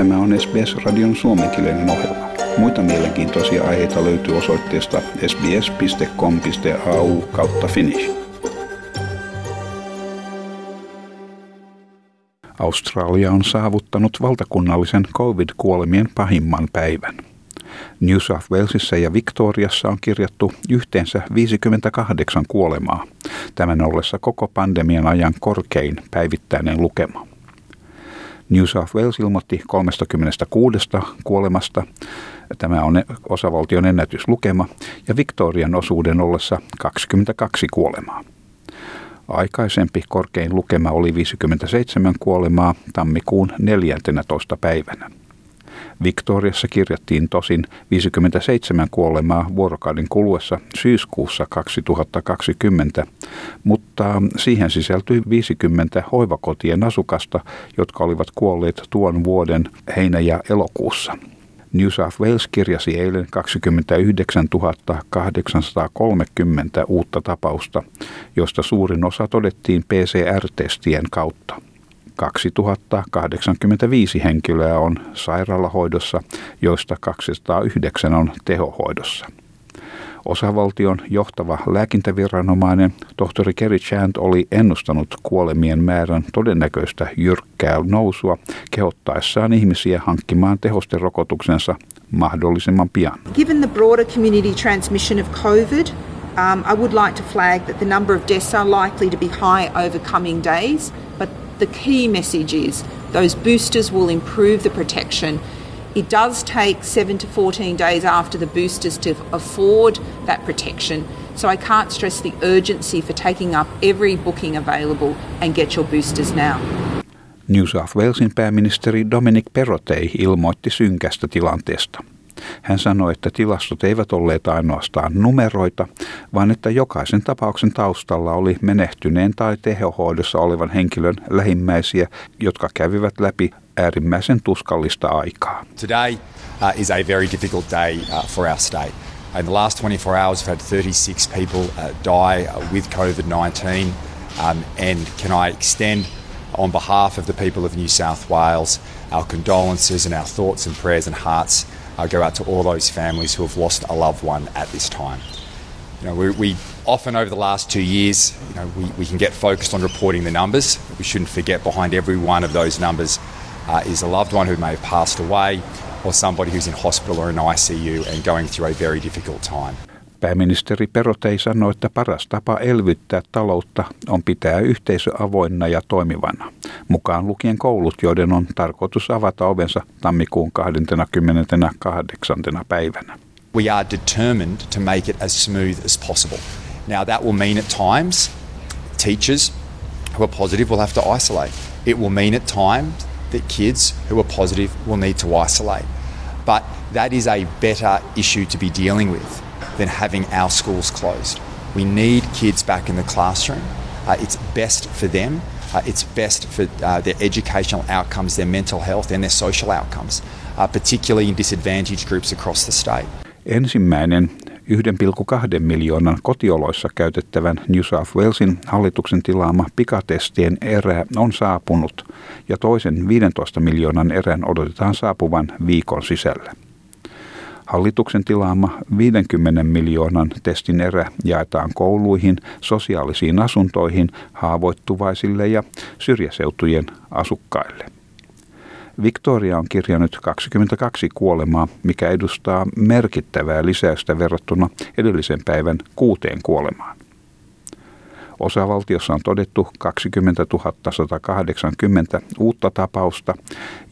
Tämä on SBS-radion suomenkielinen ohjelma. Muita mielenkiintoisia aiheita löytyy osoitteesta sbs.com.au kautta finnish. Australia on saavuttanut valtakunnallisen covid-kuolemien pahimman päivän. New South Walesissa ja Victoriassa on kirjattu yhteensä 58 kuolemaa, tämän ollessa koko pandemian ajan korkein päivittäinen lukema. New South Wales ilmoitti 36 kuolemasta. Tämä on osavaltion ennätyslukema ja Victorian osuuden ollessa 22 kuolemaa. Aikaisempi korkein lukema oli 57 kuolemaa tammikuun 14. päivänä. Victoriassa kirjattiin tosin 57 kuolemaa vuorokauden kuluessa syyskuussa 2020, mutta siihen sisältyi 50 hoivakotien asukasta, jotka olivat kuolleet tuon vuoden heinä- ja elokuussa. New South Wales kirjasi eilen 29 830 uutta tapausta, josta suurin osa todettiin PCR-testien kautta. 2085 henkilöä on sairaalahoidossa, joista 209 on tehohoidossa. Osavaltion johtava lääkintäviranomainen tohtori Kerry Chant oli ennustanut kuolemien määrän todennäköistä jyrkkää nousua kehottaessaan ihmisiä hankkimaan tehosterokotuksensa mahdollisimman pian. Given the broader community transmission of COVID, um, I would like to flag that the number of deaths are likely to be high over coming days, but the key message is those boosters will improve the protection It does take 7 to 14 days after the boosters to afford that protection. So I can't stress the urgency for taking up every booking available and get your boosters now. New South Walesin pääministeri Dominic Perrotei ilmoitti synkästä tilanteesta. Hän sanoi, että tilastot eivät olleet ainoastaan numeroita, vaan että jokaisen tapauksen taustalla oli menehtyneen tai tehohoidossa olevan henkilön lähimmäisiä, jotka kävivät läpi äärimmäisen tuskallista aikaa. Today uh, is a very difficult day uh, for our state. In the last 24 hours, we've had 36 people uh, die with COVID-19. Um, and can I extend, on behalf of the people of New South Wales, our condolences and our thoughts and prayers and hearts uh, go out to all those families who have lost a loved one at this time. You know, we, we often over the last two years, you know, we, we can get focused on reporting the numbers. We shouldn't forget behind every one of those numbers uh, is a loved one who may have passed away or somebody who's in hospital or in ICU and going through a very difficult time. Pääministeri Perotei sanoi, että paras tapa elvyttää taloutta on pitää yhteisö avoinna ja toimivana, mukaan lukien koulut, joiden on tarkoitus avata ovensa tammikuun 28. päivänä. We are determined to make it as smooth as possible. Now that will mean at times teachers who are positive will have to isolate. It will mean at times that kids who are positive will need to isolate. But that is a better issue to be dealing with than having our schools closed. We need kids back in the classroom. Uh, it's best for them. Uh, it's best for uh, their educational outcomes, their mental health, and their social outcomes, uh, particularly in disadvantaged groups across the state. Ensimmäinen 1,2 miljoonan kotioloissa käytettävän New South Walesin hallituksen tilaama pikatestien erä on saapunut ja toisen 15 miljoonan erän odotetaan saapuvan viikon sisällä. Hallituksen tilaama 50 miljoonan testin erä jaetaan kouluihin, sosiaalisiin asuntoihin, haavoittuvaisille ja syrjäseutujen asukkaille. Victoria on kirjannut 22 kuolemaa, mikä edustaa merkittävää lisäystä verrattuna edellisen päivän kuuteen kuolemaan. Osavaltiossa on todettu 20 180 uutta tapausta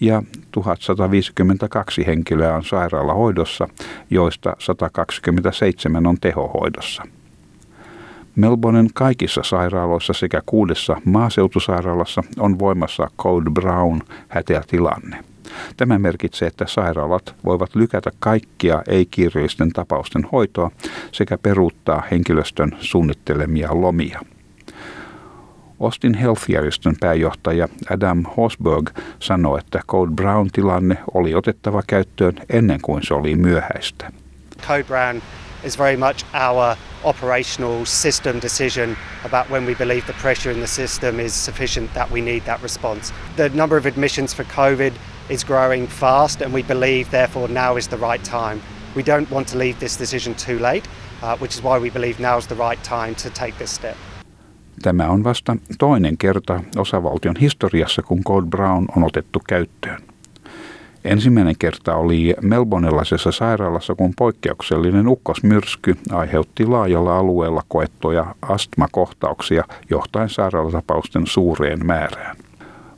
ja 1152 henkilöä on sairaalahoidossa, joista 127 on tehohoidossa. Melbournen kaikissa sairaaloissa sekä kuudessa maaseutusairaalassa on voimassa Code Brown hätätilanne. Tämä merkitsee, että sairaalat voivat lykätä kaikkia ei-kiireellisten tapausten hoitoa sekä peruuttaa henkilöstön suunnittelemia lomia. Austin Health-järjestön pääjohtaja Adam Hosberg sanoi, että Code Brown-tilanne oli otettava käyttöön ennen kuin se oli myöhäistä. Code Brown is very much our operational system decision about when we believe the pressure in the system is sufficient that we need that response. The number of admissions for COVID is growing fast, and we believe, therefore, now is the right time. We don't want to leave this decision too late, uh, which is why we believe now is the right time to take this step. Tämä on vasta toinen kerta osavaltion historiassa, kun Code Brown on otettu käyttöön. Ensimmäinen kerta oli Melbourneilaisessa sairaalassa, kun poikkeuksellinen ukkosmyrsky aiheutti laajalla alueella koettuja astmakohtauksia johtaen sairaalatapausten suureen määrään.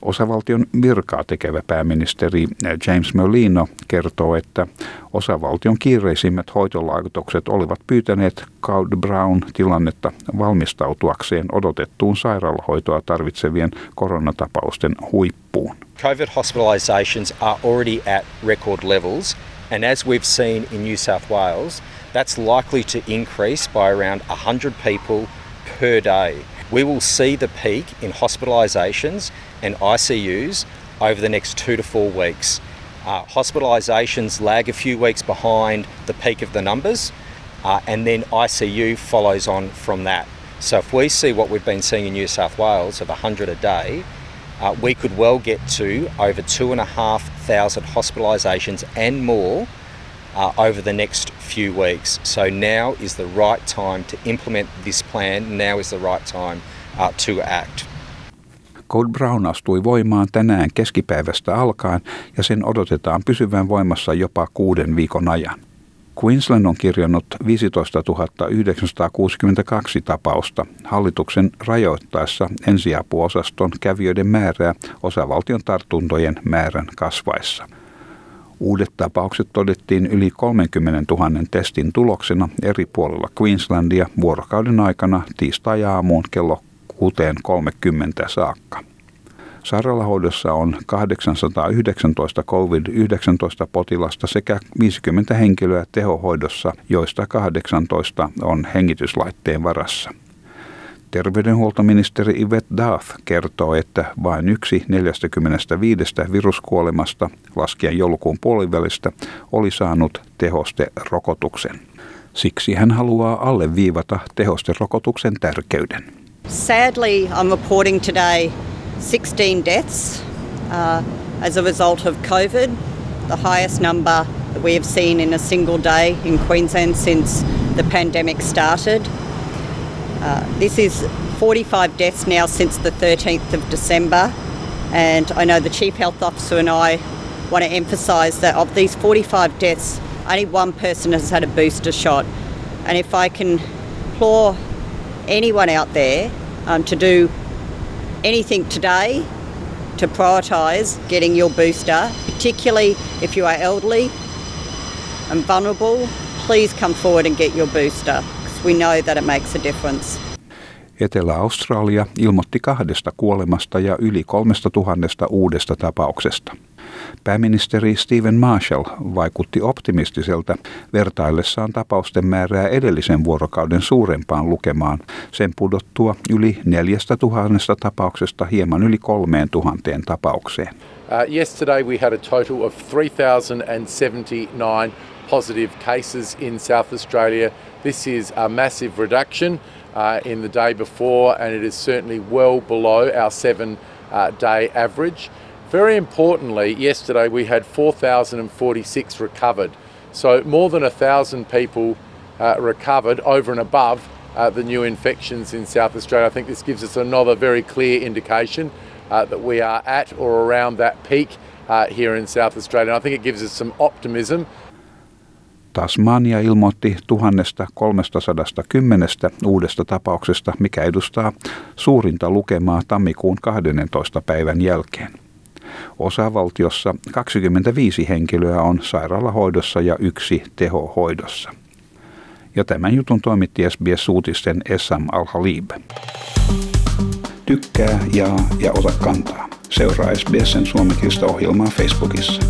Osavaltion virkaa tekevä pääministeri James Merlino kertoo, että osavaltion kiireisimmät hoitolaitokset olivat pyytäneet Cloud Brown tilannetta valmistautuakseen odotettuun sairaalahoitoa tarvitsevien koronatapausten huippuun. COVID hospitalisations are already at record levels, and as we've seen in New South Wales, that's likely to increase by around 100 people per day. We will see the peak in hospitalisations and ICUs over the next two to four weeks. Uh, hospitalisations lag a few weeks behind the peak of the numbers, uh, and then ICU follows on from that. So if we see what we've been seeing in New South Wales of 100 a day, uh, we could well get to over two and a half thousand hospitalisations and more uh, over the next few weeks. So now is the right time to implement this plan. Now is the right time uh, to act. Code Brown astui voimaan tänään keskipäivästä alkaen ja sen odotetaan pysyvän voimassa jopa kuuden viikon ajan. Queensland on kirjannut 15 962 tapausta hallituksen rajoittaessa ensiapuosaston kävijöiden määrää osavaltion tartuntojen määrän kasvaessa. Uudet tapaukset todettiin yli 30 000 testin tuloksena eri puolilla Queenslandia vuorokauden aikana tiistai-aamuun kello 6.30 saakka. Sairaalahoidossa on 819 COVID-19 potilasta sekä 50 henkilöä tehohoidossa, joista 18 on hengityslaitteen varassa. Terveydenhuoltoministeri Yvette Dath kertoo, että vain yksi 45 viruskuolemasta laskien joulukuun puolivälistä oli saanut tehosterokotuksen. Siksi hän haluaa alleviivata tehosterokotuksen tärkeyden. Sadly, I'm reporting today 16 deaths uh, as a result of COVID, the highest number that we have seen in a single day in Queensland since the pandemic started. Uh, this is 45 deaths now since the 13th of December, and I know the Chief Health Officer and I want to emphasise that of these 45 deaths, only one person has had a booster shot. And if I can implore anyone out there um, to do anything today to prioritise getting your booster, particularly if you are elderly and vulnerable, please come forward and get your booster because we know that it makes a difference. Etelä-Australia ilmoitti kahdesta kuolemasta ja yli kolmesta tuhannesta uudesta tapauksesta. Pääministeri Stephen Marshall vaikutti optimistiselta vertaillessaan tapausten määrää edellisen vuorokauden suurempaan lukemaan, sen pudottua yli neljästä tuhannesta tapauksesta hieman yli kolmeen tuhanteen tapaukseen. Uh, yesterday we had a total of 3,079 positive cases in South Australia. This is a massive reduction uh, in the day before, and it is certainly well below our seven uh, day average. Very importantly, yesterday we had 4,046 recovered. So more than a thousand people uh, recovered over and above uh, the new infections in South Australia. I think this gives us another very clear indication uh, that we are at or around that peak uh, here in South Australia. And I think it gives us some optimism Tasmania ilmoitti 1310 uudesta tapauksesta, mikä edustaa suurinta lukemaa tammikuun 12. päivän jälkeen. Osavaltiossa 25 henkilöä on sairaalahoidossa ja yksi tehohoidossa. Ja tämän jutun toimitti SBS-uutisten Essam Al-Halib. Tykkää, jaa ja ota kantaa. Seuraa SBSn suomenkielistä ohjelmaa Facebookissa.